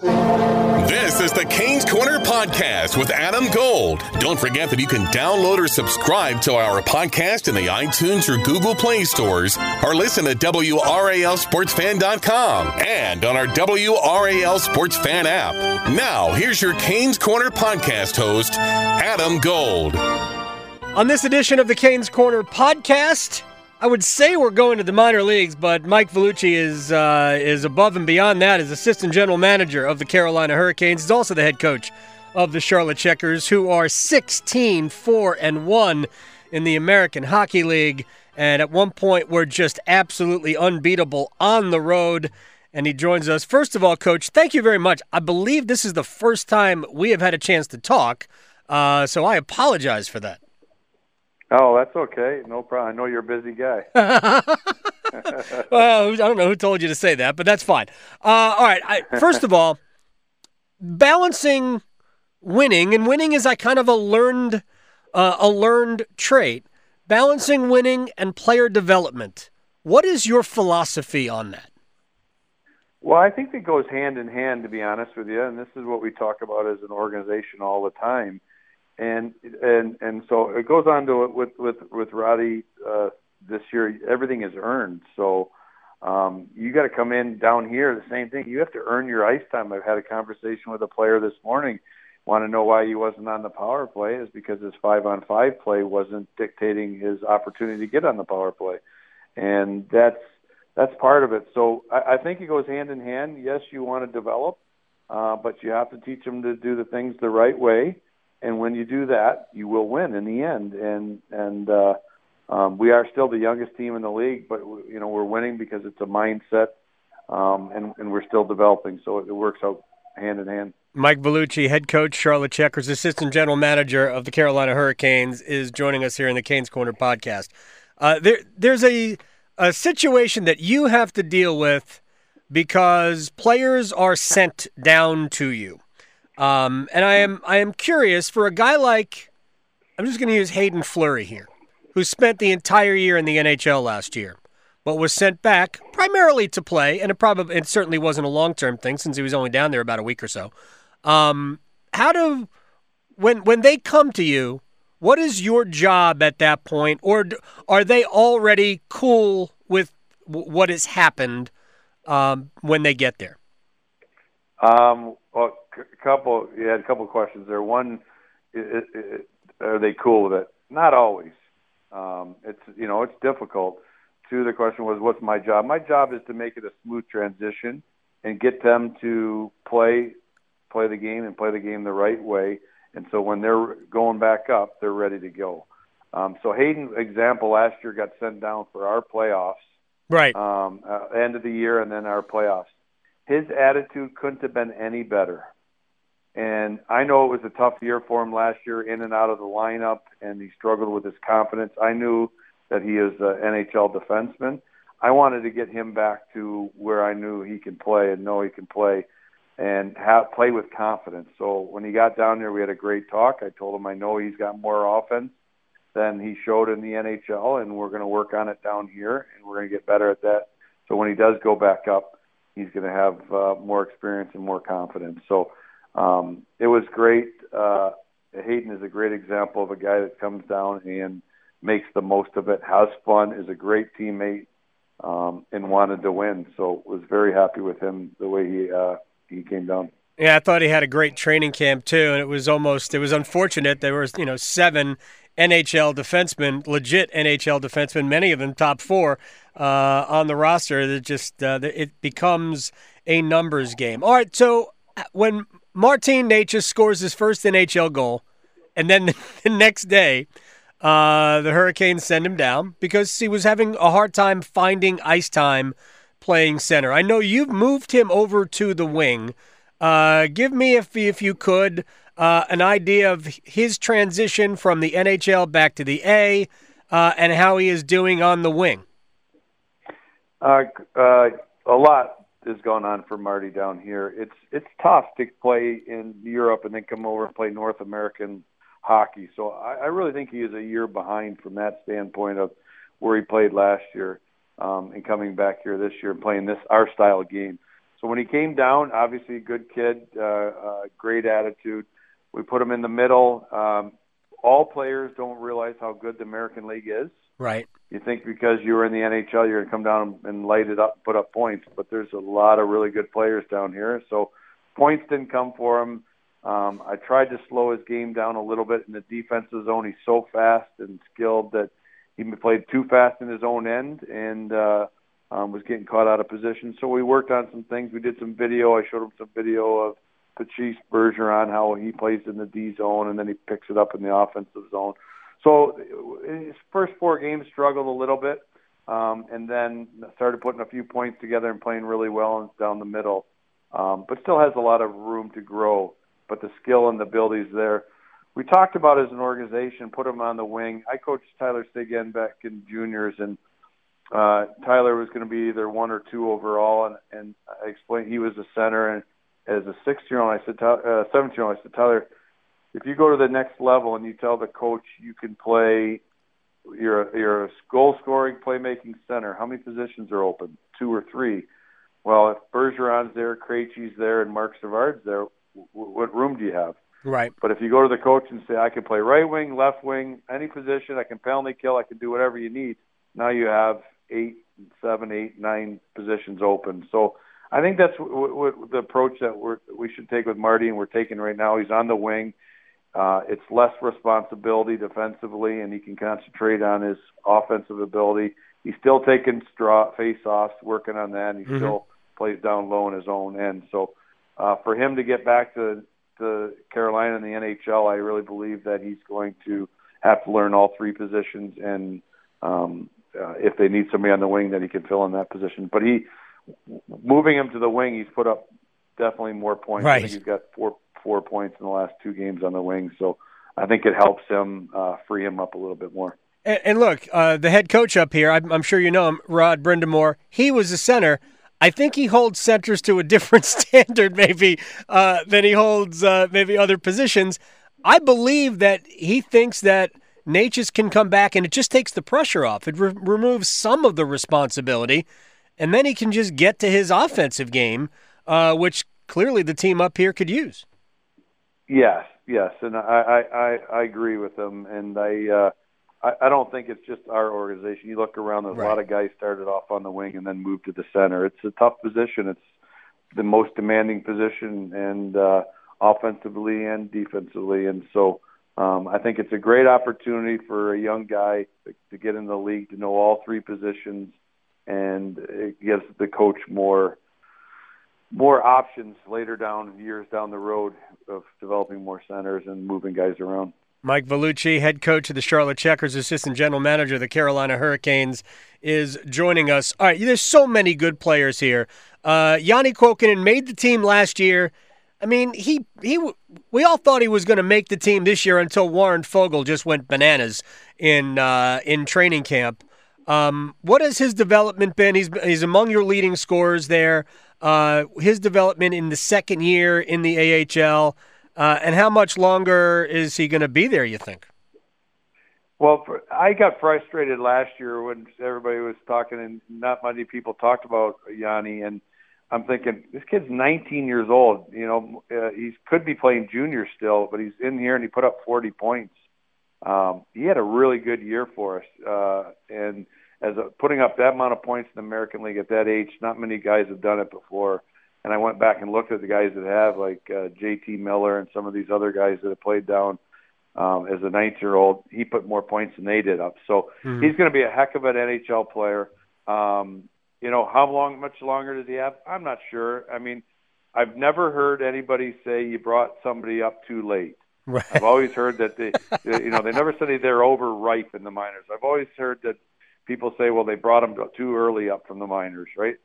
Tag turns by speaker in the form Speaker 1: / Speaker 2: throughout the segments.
Speaker 1: This is the Canes Corner Podcast with Adam Gold. Don't forget that you can download or subscribe to our podcast in the iTunes or Google Play stores or listen at WRALSportsFan.com and on our WRAL Sports Fan app. Now, here's your Canes Corner Podcast host, Adam Gold.
Speaker 2: On this edition of the Canes Corner Podcast, I would say we're going to the minor leagues, but Mike Vellucci is uh, is above and beyond that as assistant general manager of the Carolina Hurricanes. He's also the head coach of the Charlotte Checkers, who are 16 4 and 1 in the American Hockey League, and at one point were just absolutely unbeatable on the road. And he joins us. First of all, Coach, thank you very much. I believe this is the first time we have had a chance to talk, uh, so I apologize for that.
Speaker 3: Oh, that's okay. No problem. I know you're a busy guy.
Speaker 2: well, I don't know who told you to say that, but that's fine. Uh, all right. I, first of all, balancing winning, and winning is a kind of a learned, uh, a learned trait. Balancing winning and player development. What is your philosophy on that?
Speaker 3: Well, I think it goes hand in hand, to be honest with you, and this is what we talk about as an organization all the time and and and so it goes on to with with with Roddy uh, this year. Everything is earned, so um, you got to come in down here. The same thing. You have to earn your ice time. I've had a conversation with a player this morning. Want to know why he wasn't on the power play? Is because his five on five play wasn't dictating his opportunity to get on the power play, and that's that's part of it. So I, I think it goes hand in hand. Yes, you want to develop, uh, but you have to teach them to do the things the right way and when you do that, you will win in the end. And and uh, um, we are still the youngest team in the league, but you know we're winning because it's a mindset, um, and and we're still developing. So it, works out hand in hand.
Speaker 2: Mike Vellucci, head coach, Charlotte Checkers, assistant general manager of the Carolina Hurricanes, is joining us here in the Canes Corner podcast. Uh, there, there's a a situation that you have to deal with because players are sent down to you. Um, and I am I am curious for a guy like I'm just going to use Haydn Fleury here, who spent the entire year in the NHL last year, but was sent back primarily to play, and it probably it certainly wasn't a long term thing since he was only down there about a week or so. Um, how do when when they come to you, what is your job at that point, or are they already cool with what has happened um, when they get there?
Speaker 3: Um, well, a couple. You had a couple questions there. One, it, it, are they cool with it? Not always. Um, it's you know it's difficult. Two, the question was, what's my job? My job is to make it a smooth transition and get them to play play the game and play the game the right way. And so when they're going back up, they're ready to go. Um, so Haydn, example, last year got sent down for our playoffs,
Speaker 2: right?
Speaker 3: Um, uh, end of the year, and then our playoffs. His attitude couldn't have been any better. And I know it was a tough year for him last year, in and out of the lineup, and he struggled with his confidence. I knew that he is an NHL defenseman. I wanted to get him back to where I knew he can play and know he can play, and have play with confidence. So when he got down there, we had a great talk. I told him I know he's got more offense than he showed in the NHL, and we're going to work on it down here, and we're going to get better at that. So when he does go back up, he's going to have uh, more experience and more confidence. So um, it was great. Uh, Haydn is a great example of a guy that comes down and makes the most of it, has fun, is a great teammate, um, and wanted to win. So was very happy with him the way he uh, he came down.
Speaker 2: Yeah, I thought he had a great training camp too, and it was almost it was unfortunate there was you know seven NHL defensemen, legit NHL defensemen, many of them top four uh, on the roster. That just uh, it becomes a numbers game. All right, so when Martin Necas scores his first NHL goal, and then the next day, uh, the Hurricanes send him down because he was having a hard time finding ice time playing center. I know you've moved him over to the wing. Uh, give me, if if you could, uh, an idea of his transition from the NHL back to the A, uh, and how he is doing on the wing.
Speaker 3: Uh, uh, a lot is going on for Marty down here. It's it's tough to play in Europe and then come over and play North American hockey. So I, I really think he is a year behind from that standpoint of where he played last year um, and coming back here this year and playing this our style game. So when he came down, obviously a good kid, uh, uh, great attitude. We put him in the middle. Um, all players don't realize how good the American League is.
Speaker 2: Right.
Speaker 3: You think because you were in the NHL, you're going to come down and light it up, put up points, but there's a lot of really good players down here. So points didn't come for him. Um, I tried to slow his game down a little bit in the defensive zone. He's so fast and skilled that he played too fast in his own end and uh, um, was getting caught out of position. So we worked on some things. We did some video. I showed him some video of Patrice Bergeron, how he plays in the D zone, and then he picks it up in the offensive zone. So his first four games struggled a little bit, um, and then started putting a few points together and playing really well down the middle. Um, but still has a lot of room to grow. But the skill and the abilities there. We talked about as an organization, put him on the wing. I coached Tyler Seguin back in juniors, and uh, Tyler was going to be either one or two overall, and, and I explained he was a center, and as a six-year-old, I said, uh, seven-year-old, I said, Tyler, if you go to the next level and you tell the coach you can play, you're a, you're a goal-scoring, playmaking center. How many positions are open? Two or three. Well, if Bergeron's there, Krejci's there, and Marc Savard's there, w- what room do you have?
Speaker 2: Right.
Speaker 3: But if you go to the coach and say, I can play right wing, left wing, any position, I can penalty kill, I can do whatever you need. Now you have eight, seven, eight, nine positions open. So I think that's what, what the approach that we're, we should take with Marty, and we're taking right now. He's on the wing. Uh, it's less responsibility defensively, and he can concentrate on his offensive ability. He's still taking straw face-offs, working on that. And he mm-hmm. still plays down low in his own end. So uh, for him to get back to, to Carolina in the NHL, I really believe that he's going to have to learn all three positions, and um, uh, if they need somebody on the wing, that he can fill in that position. But he moving him to the wing, he's put up definitely more points.
Speaker 2: Right.
Speaker 3: I think he's got four four points in the last two games on the wing, so I think it helps him uh, free him up a little bit more.
Speaker 2: And, and look, uh, the head coach up here, I'm, I'm, sure you know him, Rod Brind'Amour. He was a center. I think he holds centers to a different standard, maybe uh, than he holds uh, maybe other positions. I believe that he thinks that Necas can come back, and it just takes the pressure off. It re- removes some of the responsibility and then he can just get to his offensive game, uh, which clearly the team up here could use.
Speaker 3: Yes, yes, and I I, I agree with them, and I, uh, I I don't think it's just our organization. You look around, there's right. a lot of guys started off on the wing and then moved to the center. It's a tough position. It's the most demanding position, and uh, offensively and defensively, and so. Um, I think it's a great opportunity for a young guy to, to get in the league to know all three positions and it gives the coach more more options later down years down the road of developing more centers and moving guys around.
Speaker 2: Mike Vellucci, head coach of the Charlotte Checkers, assistant general manager of the Carolina Hurricanes, is joining us. All right, there's so many good players here. Uh, Janne Kuokkanen made the team last year. I mean, he he we all thought he was going to make the team this year until Warren Foegele just went bananas in uh, in training camp. Um, what has his development been? He's he's among your leading scorers there. Uh, his development in the second year in the AHL, uh, and how much longer is he going to be there? You think?
Speaker 3: Well, for, I got frustrated last year when everybody was talking, and not many people talked about Janne. And I'm thinking, this kid's 19 years old. You know, uh, he could be playing junior still, but he's in here and he put up 40 points. Um, he had a really good year for us, uh, and as a, putting up that amount of points in the American League at that age, not many guys have done it before. And I went back and looked at the guys that have, like uh, J.T. Miller and some of these other guys that have played down um, as a 19-year-old. He put more points than they did up, so mm-hmm. he's going to be a heck of an NHL player. Um, you know, how long, much longer does he have? I'm not sure. I mean, I've never heard anybody say you brought somebody up too late.
Speaker 2: Right.
Speaker 3: I've always heard that they, you know, they never said they're overripe in the minors. I've always heard that people say, well, they brought him too early up from the minors, right?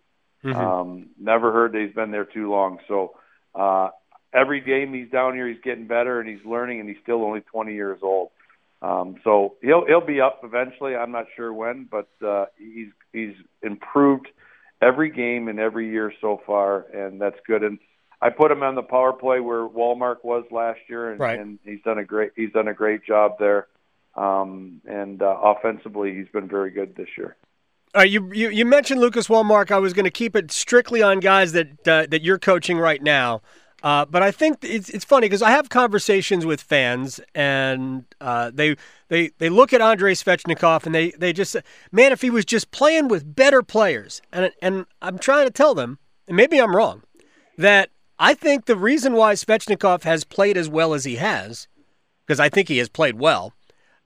Speaker 3: Mm-hmm. Um, never heard that he's been there too long. So uh, every game he's down here, he's getting better and he's learning, and he's still only 20 years old. Um, so he'll he'll be up eventually. I'm not sure when, but uh, he's he's improved every game and every year so far, and that's good. And I put him on the power play where Wallmark was last year, and,
Speaker 2: right.
Speaker 3: and he's done a great he's done a great job there. Um, and uh, offensively, he's been very good this year.
Speaker 2: You, you you mentioned Lucas Wallmark. I was going to keep it strictly on guys that uh, that you're coaching right now. Uh, but I think it's it's funny because I have conversations with fans, and uh, they they they look at Andrei Svechnikov and they they just man, if he was just playing with better players, and and I'm trying to tell them, and maybe I'm wrong, that I think the reason why Svechnikov has played as well as he has, because I think he has played well,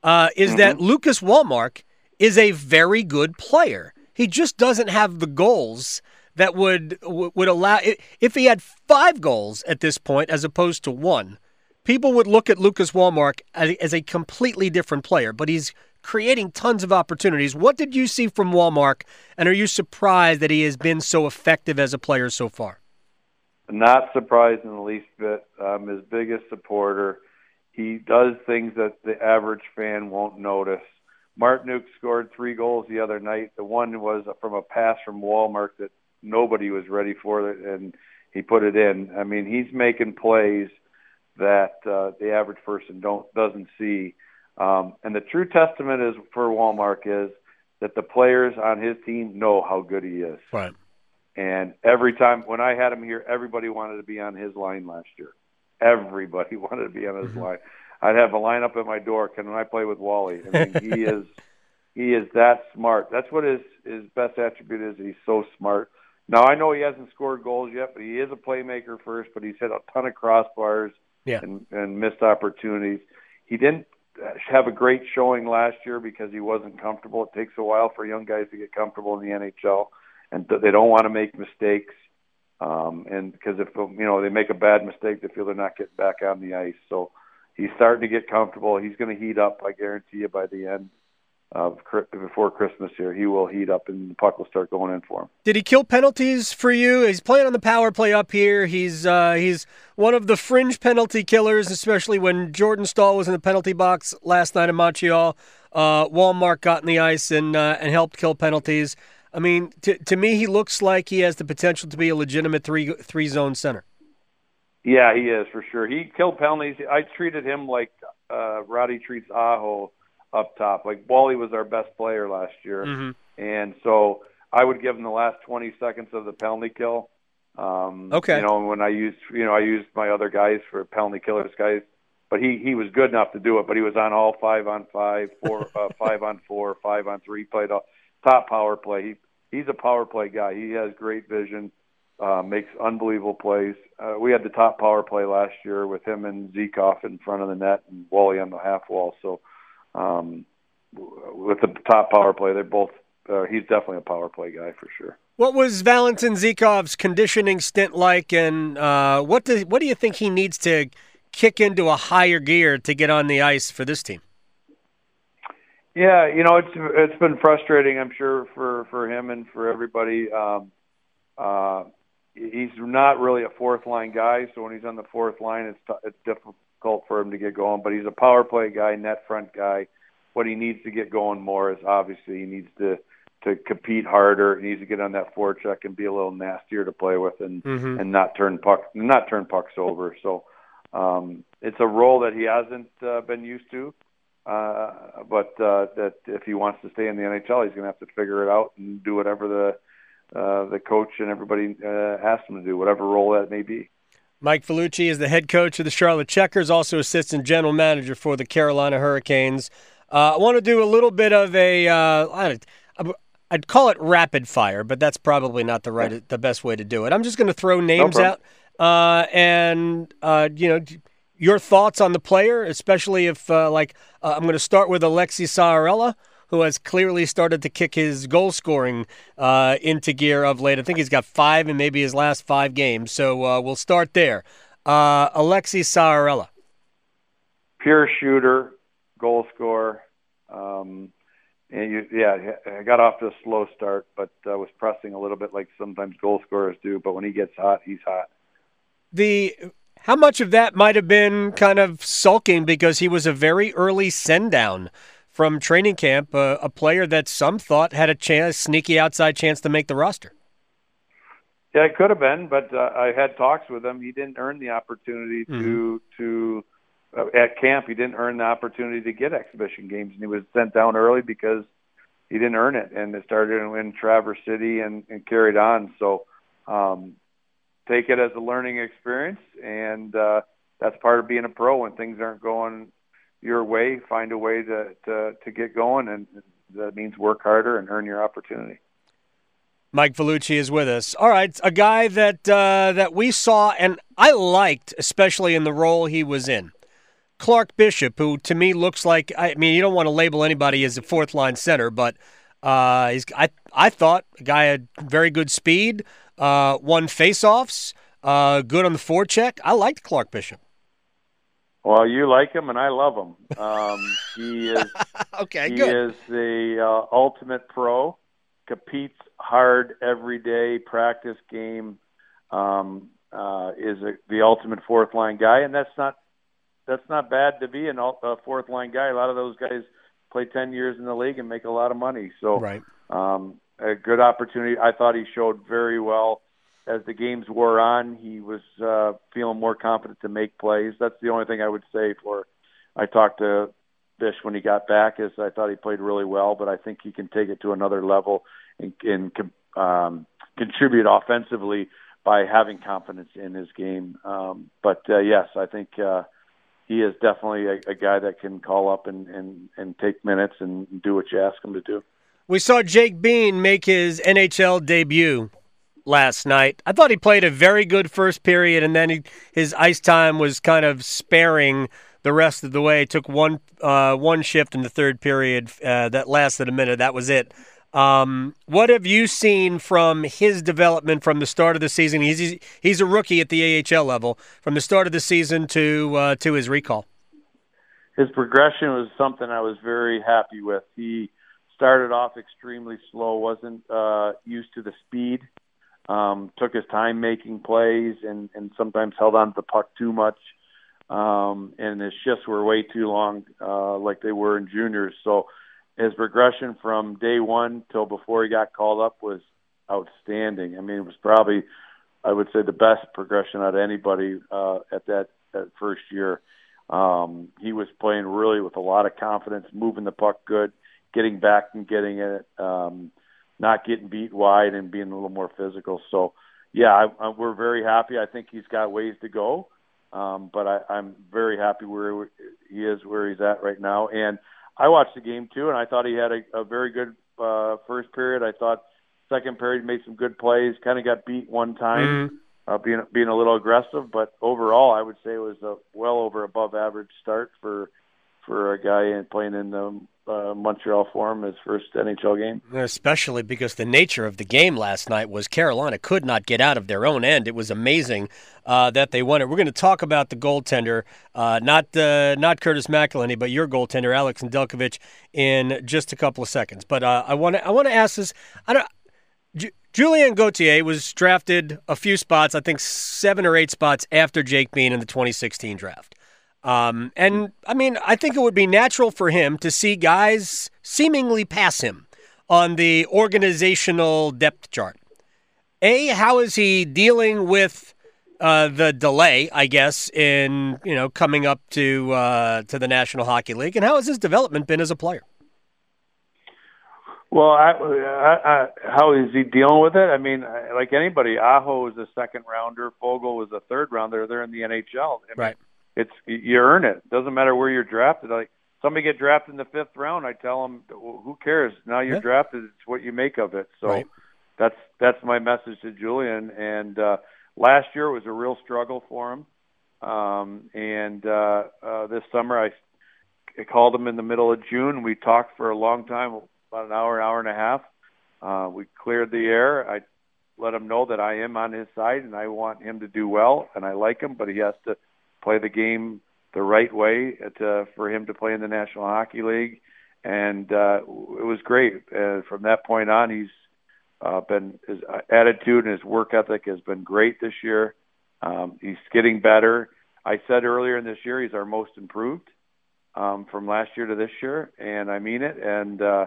Speaker 2: uh, is mm-hmm. that Lucas Wallmark is a very good player. He just doesn't have the goals that would would allow if he had five goals at this point as opposed to one, people would look at Lucas Wallmark as a completely different player. But he's creating tons of opportunities. What did you see from Wallmark, and are you surprised that he has been so effective as a player so far?
Speaker 3: Not surprised in the least bit. I'm his biggest supporter. He does things that the average fan won't notice. Martinook scored three goals the other night. The one was from a pass from Wallmark that nobody was ready for it, and he put it in. I mean, he's making plays that uh, the average person don't doesn't see. Um, and the true testament is for Wallmark is that the players on his team know how good he is.
Speaker 2: Right.
Speaker 3: And every time when I had him here, everybody wanted to be on his line last year. Everybody wanted to be on his mm-hmm. line. I'd have a lineup at my door. Can I play with Wally? I mean, he is he is that smart. That's what his his best attribute is. He's so smart. Now I know he hasn't scored goals yet, but he is a playmaker first. But he's hit a ton of crossbars
Speaker 2: yeah.
Speaker 3: and, and missed opportunities. He didn't have a great showing last year because he wasn't comfortable. It takes a while for young guys to get comfortable in the NHL, and they don't want to make mistakes. Um, and because if you know they make a bad mistake, they feel they're not getting back on the ice. So he's starting to get comfortable. He's going to heat up, I guarantee you, by the end of before Christmas here. He will heat up and the puck will start going in for him.
Speaker 2: Did he kill penalties for you? He's playing on the power play up here. He's uh, he's one of the fringe penalty killers, especially when Jordan Staal was in the penalty box last night in Montreal. Uh, Wallmark got in the ice and uh, and helped kill penalties. I mean, to to me, he looks like he has the potential to be a legitimate three three zone center.
Speaker 3: Yeah, he is for sure. He killed penalties. I treated him like uh, Roddy treats Aho up top. Like Wally was our best player last year,
Speaker 2: mm-hmm.
Speaker 3: and so I would give him the last 20 seconds of the penalty kill. Um,
Speaker 2: okay.
Speaker 3: You know, when I used, you know, I used my other guys for penalty killers guys, but he he was good enough to do it. But he was on all five on five, four uh, five on four, five on three. He played a top power play. He he's a power play guy. He has great vision. Uh, makes unbelievable plays. Uh, we had the top power play last year with him and Zykov in front of the net and Wally on the half wall. So um, with the top power play, they're both. Uh, he's definitely a power play guy for sure.
Speaker 2: What was Valentin Zykov's conditioning stint like, and uh, what do what do you think he needs to kick into a higher gear to get on the ice for this team?
Speaker 3: Yeah, you know it's it's been frustrating, I'm sure for for him and for everybody. Um, uh, he's not really a fourth line guy, so when he's on the fourth line, it's t- it's difficult for him to get going, but he's a power play guy, net front guy. What he needs to get going more is obviously he needs to to compete harder. He needs to get on that forecheck and be a little nastier to play with, and
Speaker 2: mm-hmm.
Speaker 3: and not turn puck not turn pucks over. So um, it's a role that he hasn't uh, been used to. Uh, but uh, that if he wants to stay in the NHL, he's going to have to figure it out and do whatever the uh, the coach and everybody uh, asks him to do, whatever role that may be.
Speaker 2: Mike Vellucci is the head coach of the Charlotte Checkers, also assistant general manager for the Carolina Hurricanes. Uh, I want to do a little bit of a, uh, I'd, I'd call it rapid fire, but that's probably not the right, the best way to do it. I'm just going to throw names
Speaker 3: no
Speaker 2: out, uh, and uh, you know, your thoughts on the player, especially if, uh, like, uh, I'm going to start with Aleksi Saarela who has clearly started to kick his goal scoring uh, into gear of late. I think he's got five in maybe his last five games. So uh, we'll start there. Uh, Aleksi Saarela.
Speaker 3: Pure shooter, goal scorer. Um, and you, yeah, I got off to a slow start, but uh, was pressing a little bit like sometimes goal scorers do. But when he gets hot, he's hot.
Speaker 2: the how much of that might have been kind of sulking because he was a very early send down from training camp, uh, a player that some thought had a chance, sneaky outside chance to make the roster.
Speaker 3: Yeah, it could have been, but uh, I had talks with him. He didn't earn the opportunity to mm-hmm. to uh, at camp. He didn't earn the opportunity to get exhibition games, and he was sent down early because he didn't earn it. And it started in Traverse City and, and carried on. So um, take it as a learning experience, and uh, that's part of being a pro. When things aren't going your way, find a way to to, to get going, and that means work harder and earn your opportunity.
Speaker 2: Mike Vellucci is with us. All right, a guy that uh, that we saw and I liked, especially in the role he was in. Clark Bishop, who to me looks like I mean, you don't want to label anybody as a fourth line center, but uh, he's I I thought a guy had very good speed, uh, won faceoffs, uh, good on the forecheck. I liked Clark Bishop.
Speaker 3: Well, you like him, and I love him. Um, he is
Speaker 2: okay.
Speaker 3: He
Speaker 2: good.
Speaker 3: is the uh, ultimate pro. Competes hard every day practice game um, uh, is a, the ultimate fourth line guy, and that's not that's not bad to be an, a fourth line guy. A lot of those guys play ten years in the league and make a lot of money. So,
Speaker 2: right.
Speaker 3: um, a good opportunity. I thought he showed very well as the games wore on. He was uh, feeling more confident to make plays. That's the only thing I would say for. I talked to Bish when he got back is I thought he played really well, but I think he can take it to another level and, and um, contribute offensively by having confidence in his game. Um, but uh, yes, I think uh, he is definitely a, a guy that can call up and, and, and take minutes and do what you ask him to do.
Speaker 2: We saw Jake Bean make his NHL debut last night. I thought he played a very good first period, and then he, his ice time was kind of sparing the rest of the way. Took one uh, one shift in the third period uh, that lasted a minute. That was it. Um, what have you seen from his development from the start of the season? He's he's a rookie at the AHL level from the start of the season to uh, to his recall.
Speaker 3: His progression was something I was very happy with. He started off extremely slow, wasn't uh, used to the speed, um, took his time making plays, and and sometimes held on to the puck too much. Um, and his shifts were way too long, uh, like they were in juniors. So his progression from day one till before he got called up was outstanding. I mean, it was probably, I would say, the best progression out of anybody uh, at that, that first year. Um, he was playing really with a lot of confidence, moving the puck good, getting back and getting it, um, not getting beat wide and being a little more physical. So, yeah, I, I, we're very happy. I think he's got ways to go, um, but I, I'm very happy where he is, where he's at right now, and I watched the game too, and I thought he had a, a very good uh, first period. I thought second period made some good plays. Kind of got beat one time, mm-hmm. uh, being being a little aggressive, but overall, I would say it was a well over above average start for for a guy playing in the uh, Montreal for him his first NHL game.
Speaker 2: Especially because the nature of the game last night was Carolina could not get out of their own end. It was amazing uh, that they won it. We're going to talk about the goaltender, uh, not uh, not Curtis McElhinney, but your goaltender Alex Nedeljkovic in just a couple of seconds. But uh, I want to I want to ask this. I don't. J- Julien Gauthier was drafted a few spots, I think seven or eight spots after Jake Bean in the 2016 draft. Um, and I mean, I think it would be natural for him to see guys seemingly pass him on the organizational depth chart. A, how is he dealing with uh, the delay, I guess, in you know coming up to uh, to the National Hockey League, and how has his development been as a player?
Speaker 3: Well, I, I, I, how is he dealing with it? I mean, like anybody, Aho was a second rounder, Foegele was a third rounder. They're in the NHL. I mean,
Speaker 2: right
Speaker 3: it's you earn it. Doesn't matter where you're drafted. Like somebody get drafted in the fifth round, I tell them, well, who cares? Now you're yeah. drafted. It's what you make of it. So
Speaker 2: right.
Speaker 3: that's that's my message to Julien. And uh, last year was a real struggle for him. Um, and uh, uh, this summer, I, I called him in the middle of June. We talked for a long time, about an hour, an hour and a half. Uh, we cleared the air. I let him know that I am on his side and I want him to do well, and I like him, but he has to play the game the right way to, for him to play in the National Hockey League, and uh, it was great. Uh, from that point on, he's uh, been his attitude and his work ethic has been great this year. Um, he's getting better. I said earlier in this year he's our most improved um, from last year to this year, and I mean it. And uh,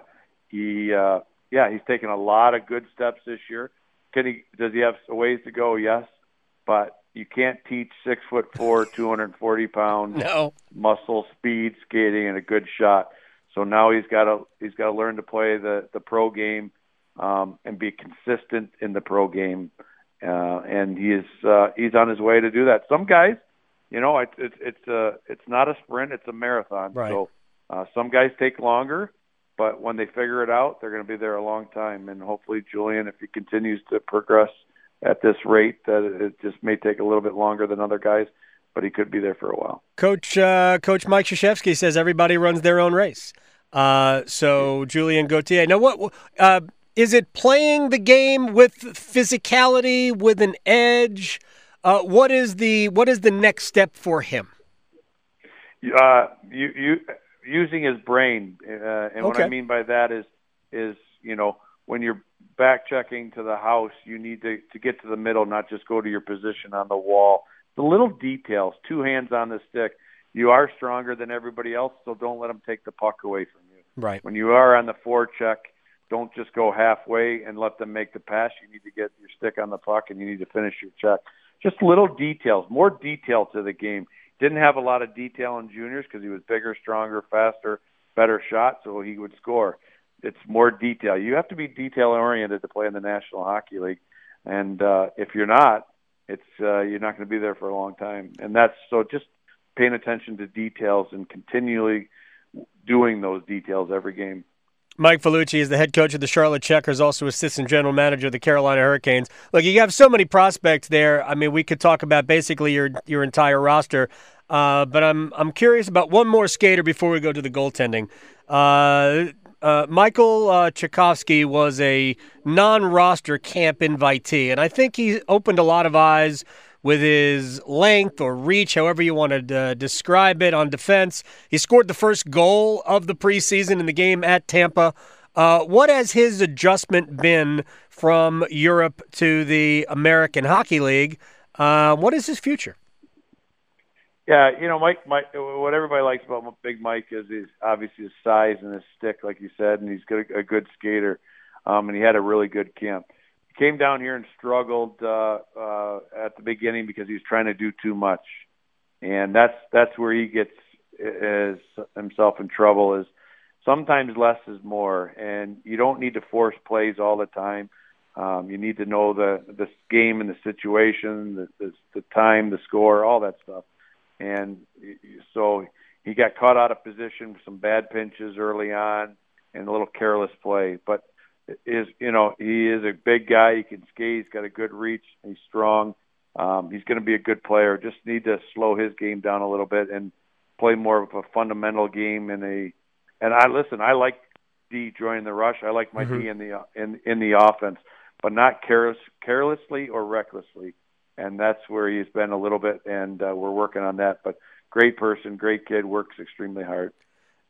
Speaker 3: he, uh, yeah, he's taken a lot of good steps this year. Can he? Does he have ways to go? Yes, but you can't teach six foot four, 240 pound
Speaker 2: no.
Speaker 3: muscle, speed, skating, and a good shot. So now he's got to he's got to learn to play the the pro game um, and be consistent in the pro game. Uh, and he is uh, he's on his way to do that. Some guys, you know, it's it's it's a it's not a sprint, it's a marathon.
Speaker 2: Right.
Speaker 3: So uh, some guys take longer, but when they figure it out, they're going to be there a long time. And hopefully, Julien, if he continues to progress at this rate, that it just may take a little bit longer than other guys, but he could be there for a while.
Speaker 2: Coach uh, Coach Mike Krzyzewski says everybody runs their own race. Uh, so Julien Gauthier. Now, what uh, is it? Playing the game with physicality, with an edge. Uh, what is the what is the next step for him?
Speaker 3: Uh, you, you using his brain, uh, and
Speaker 2: okay.
Speaker 3: what I mean by that is is you know when you're back checking to the house, you need to to get to the middle, not just go to your position on the wall. The little details, two hands on the stick. You are stronger than everybody else, so don't let them take the puck away from you.
Speaker 2: Right.
Speaker 3: When you are on the forecheck, don't just go halfway and let them make the pass. You need to get your stick on the puck and you need to finish your check. Just little details, more detail to the game. Didn't have a lot of detail in juniors because he was bigger, stronger, faster, better shot, so he would score. It's more detail. You have to be detail oriented to play in the National Hockey League, and uh, if you're not, it's uh, you're not going to be there for a long time. And that's so just paying attention to details and continually doing those details every game.
Speaker 2: Mike Vellucci is the head coach of the Charlotte Checkers, also assistant general manager of the Carolina Hurricanes. Look, you have so many prospects there. I mean, we could talk about basically your your entire roster. Uh, but I'm I'm curious about one more skater before we go to the goaltending. Uh, uh, Michael uh, Tchaikovsky was a non-roster camp invitee, and I think he opened a lot of eyes with his length or reach, however you want to uh, describe it, on defense. He scored the first goal of the preseason in the game at Tampa. Uh, what has his adjustment been from Europe to the American Hockey League? Uh, what is his future?
Speaker 3: Yeah, you know, Mike, Mike. What everybody likes about Big Mike is his obviously his size and his stick, like you said, and he's good, a good skater. Um, and he had a really good camp He came down here and struggled uh, uh, at the beginning because he was trying to do too much, and that's that's where he gets is himself in trouble. Is sometimes less is more, and you don't need to force plays all the time. Um, you need to know the the game and the situation, the, the the time, the score, all that stuff. And so he got caught out of position with some bad pinches early on and a little careless play. But is you know he is a big guy. He can skate. He's got a good reach. He's strong. Um, he's going to be a good player. Just need to slow his game down a little bit and play more of a fundamental game in a. And I listen. I like D joining the rush. I like my
Speaker 2: mm-hmm.
Speaker 3: D in the in in the offense, but not careless, carelessly or recklessly. And that's where he's been a little bit, and uh, we're working on that. But great person, great kid, works extremely hard.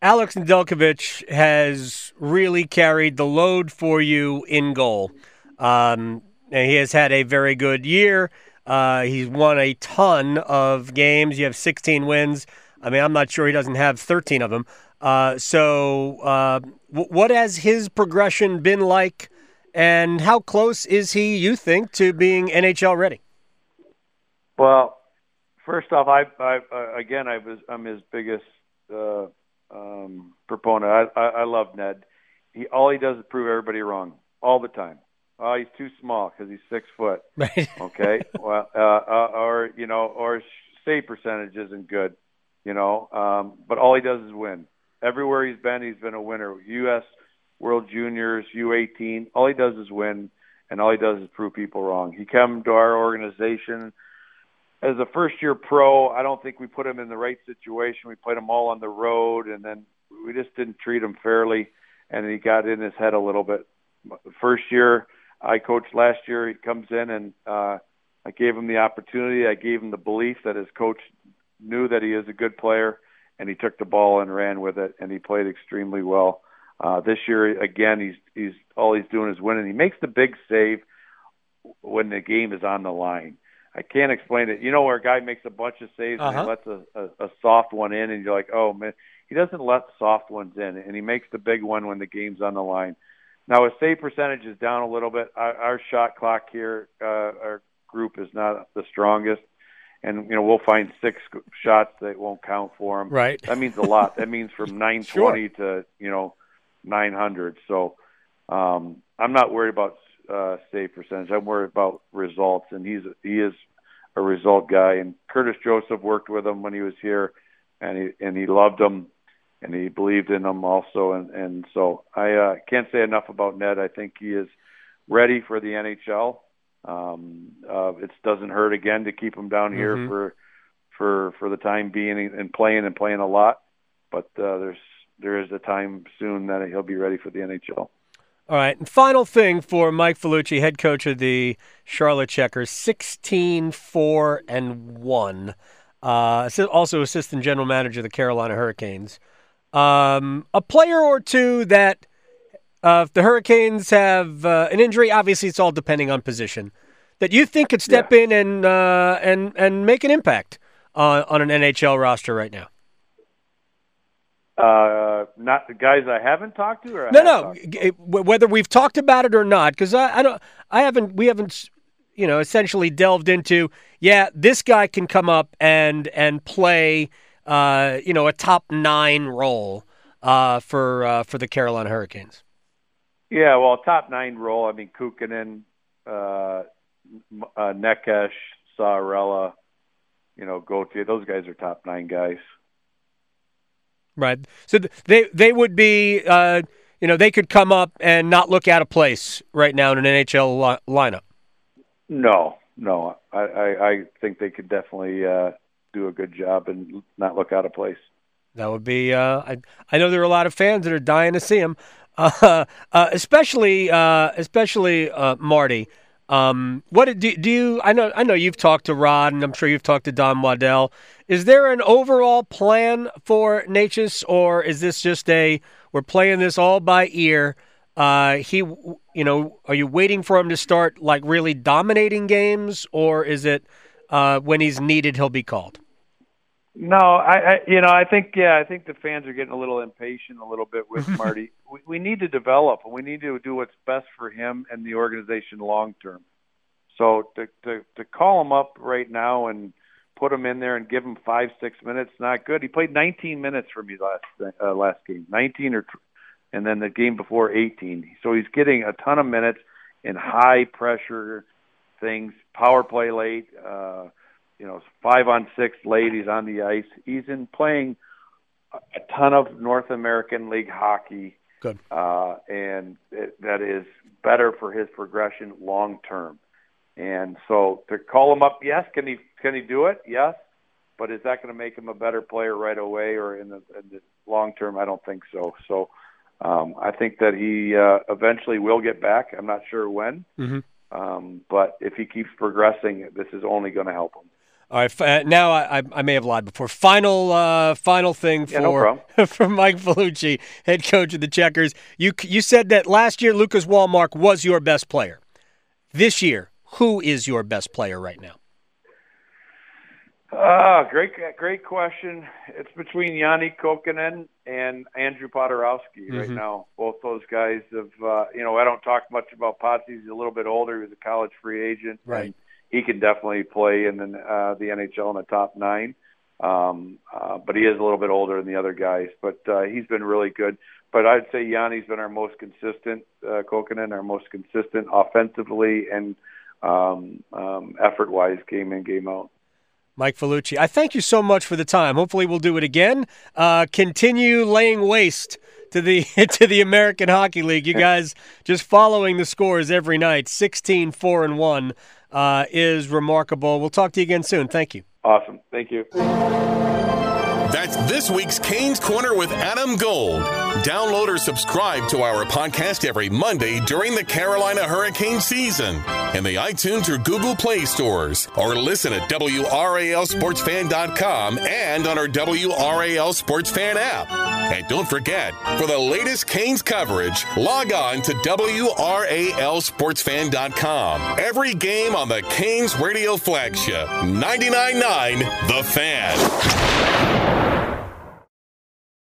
Speaker 2: Alex Nedeljkovic has really carried the load for you in goal. Um, he has had a very good year. Uh, he's won a ton of games. You have 16 wins. I mean, I'm not sure he doesn't have 13 of them. Uh, so, uh, w- what has his progression been like, and how close is he, you think, to being NHL ready?
Speaker 3: Well, first off, I, I again, I was I'm his biggest uh, um, proponent. I, I, I love Ned. He all he does is prove everybody wrong all the time. Oh, he's too small because he's six foot.
Speaker 2: Right.
Speaker 3: okay. Well, uh, uh, or you know, or save percentage isn't good. You know, um, but all he does is win. Everywhere he's been, he's been a winner. U.S. World Juniors, U18. All he does is win, and all he does is prove people wrong. He came to our organization as a first year pro, I don't think we put him in the right situation. We played him all on the road, and then we just didn't treat him fairly, and he got in his head a little bit. First year, I coached last year. He comes in, and uh, I gave him the opportunity. I gave him the belief that his coach knew that he is a good player, and he took the ball and ran with it, and he played extremely well. Uh, this year, again, he's he's all he's doing is winning. He makes the big save when the game is on the line I can't explain it. You know where a guy makes a bunch of saves
Speaker 2: Uh-huh.
Speaker 3: and he lets a, a, a soft one in, and you're like, oh man, he doesn't let soft ones in, and he makes the big one when the game's on the line. Now his save percentage is down a little bit. Our, our shot clock here, uh, our group is not the strongest, and you know we'll find six shots that won't count for him.
Speaker 2: Right.
Speaker 3: That means a lot. that means from 920 to you know 900. So um, I'm not worried about uh, save percentage. I'm worried about results, and he's he is a result guy. And Curtis Joseph worked with him when he was here, and he and he loved him, and he believed in him also. And and so I uh, can't say enough about Ned. I think he is ready for the NHL. Um, uh, it doesn't hurt again to keep him down here
Speaker 2: Mhm.
Speaker 3: for for for the time being and playing and playing a lot. But uh, there's there is a time soon that he'll be ready for the NHL.
Speaker 2: All right. And final thing for Mike Vellucci, head coach of the Charlotte Checkers, 16 4 and 1. Uh, also assistant general manager of the Carolina Hurricanes. Um, a player or two that, uh, if the Hurricanes have uh, an injury, obviously it's all depending on position, that you think could step in and, uh, and, and make an impact on, on an NHL roster right now.
Speaker 3: Uh, not the guys I haven't talked to, or
Speaker 2: No, no.
Speaker 3: to?
Speaker 2: g- it- wh- Whether we've talked about it or not, because I, I don't, I haven't, we haven't, you know, essentially delved into. Yeah, this guy can come up and and play, uh, you know, a top nine role uh, for uh, for the Carolina Hurricanes.
Speaker 3: Yeah, well, top nine role. I mean, Kuokkanen, uh, uh, Necas, Saarela, you know, Gauthier. Those guys are top nine guys.
Speaker 2: Right. So th- they they would be, uh, you know, they could come up and not look out of place right now in an NHL li- lineup.
Speaker 3: No, no, I, I, I think they could definitely uh, do a good job and not look out of place.
Speaker 2: That would be. Uh, I I know there are a lot of fans that are dying to see him, uh, uh, especially uh, especially uh, Marty. Um, what do, do you? I know I know you've talked to Rod, and I'm sure you've talked to Don Waddell. Is there an overall plan for Necas, or is this just a we're playing this all by ear? Uh, he, you know, are you waiting for him to start like really dominating games, or is it uh, when he's needed he'll be called?
Speaker 3: No, I, I you know I think yeah I think the fans are getting a little impatient a little bit with Marty. We, we need to develop and we need to do what's best for him and the organization long term. So to to to call him up right now and put him in there and give him five six minutes not good. He played 19 minutes for me last uh, last game, 19 or and then the game before 18. So he's getting a ton of minutes in high pressure things, power play late. Uh, you know, five on six ladies on the ice. He's in playing a ton of North American League hockey,
Speaker 2: Good.
Speaker 3: uh, and it, that is better for his progression long term. And so to call him up, yes, can he can he do it? Yes, but is that going to make him a better player right away or in the, in the long term? I don't think so. So um, I think that he uh, eventually will get back. I'm not sure when,
Speaker 2: Mhm.
Speaker 3: um, but if he keeps progressing, this is only going to help him.
Speaker 2: All right. Uh, now I, I may have lied before. Final uh, final thing
Speaker 3: Yeah, no
Speaker 2: for for Mike Vellucci, head coach of the Checkers. You you said that last year Lucas Wallmark was your best player. This year, who is your best player right now?
Speaker 3: Ah, great, great question. It's between Janne Kuokkanen and Andrew Poturalski right
Speaker 2: Mhm.
Speaker 3: now. Both those guys have, uh, you know, I don't talk much about Potsy. He's a little bit older. He was a college free agent.
Speaker 2: Right.
Speaker 3: And he can definitely play in the, uh, the NHL in the top nine. Um, uh, but he is a little bit older than the other guys. But uh, he's been really good. But I'd say Janne's been our most consistent, uh, Kuokkanen, our most consistent offensively and um, um, effort-wise, game in, game out.
Speaker 2: Mike Vellucci. I thank you so much for the time. Hopefully, we'll do it again. Uh, continue laying waste to the to the American Hockey League. You guys just following the scores every night. 16 4 and 1 uh, is remarkable. We'll talk to you again soon. Thank you.
Speaker 3: Awesome. Thank you.
Speaker 1: That's this week's Canes Corner with Adam Gold. Download or subscribe to our podcast every Monday during the Carolina hurricane season in the iTunes or Google Play stores, or listen at WRALSportsFan.com and on our WRAL Sports Fan app. And don't forget, for the latest Canes coverage, log on to WRALSportsFan.com. Every game on the Canes radio flagship, 99.9 The Fan.